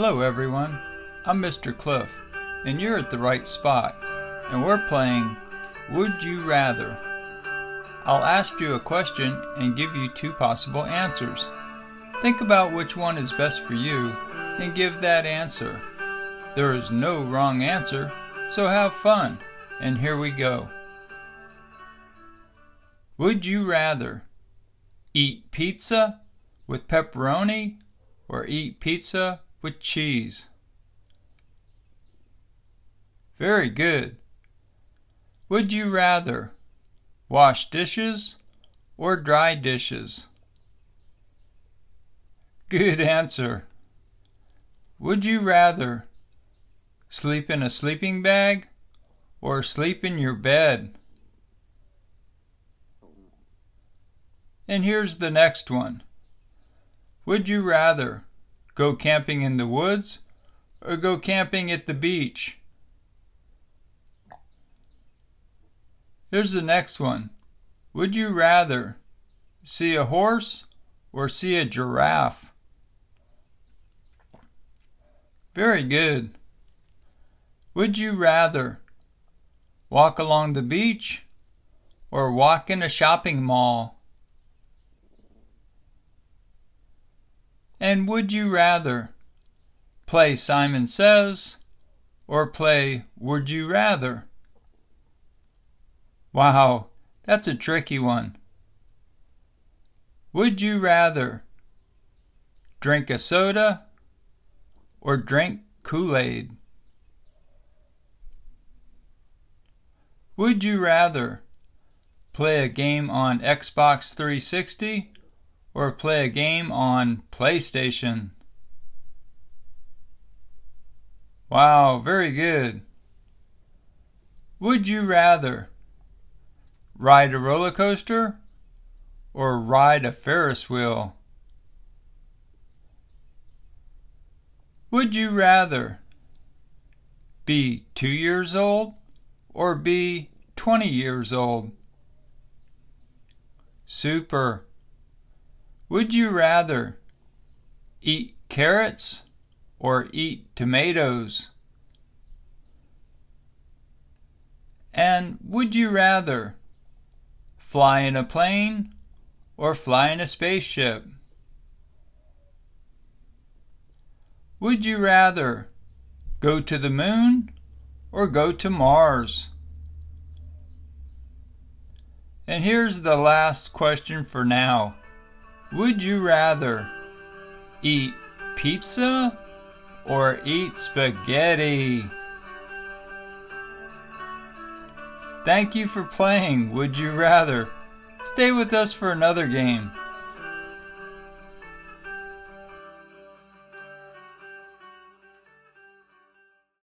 Hello everyone, I'm Mr. Cliff, and you're at the right spot, and we're playing Would You Rather. I'll ask you a question and give you two possible answers. Think about which one is best for you and give that answer. There is no wrong answer, so have fun, and here we go. Would you rather eat pizza with pepperoni or eat pizza with cheese? Very good. Would you rather wash dishes or dry dishes? Good answer. Would you rather sleep in a sleeping bag or sleep in your bed? And here's the next one. Would you rather go camping in the woods or go camping at the beach? Here's the next one. Would you rather see a horse or see a giraffe? Very good. Would you rather walk along the beach or walk in a shopping mall? And would you rather play Simon Says or play Would You Rather? Wow, that's a tricky one. Would you rather drink a soda or drink Kool Aid? Would you rather play a game on Xbox 360 or play a game on PlayStation. Wow, very good. Would you rather ride a roller coaster or ride a Ferris wheel? Would you rather be two years old or be 20 years old? Super. Would you rather eat carrots or eat tomatoes? And would you rather fly in a plane or fly in a spaceship? Would you rather go to the moon or go to Mars? And here's the last question for now. Would you rather eat pizza or eat spaghetti? Thank you for playing Would You Rather. Stay with us for another game.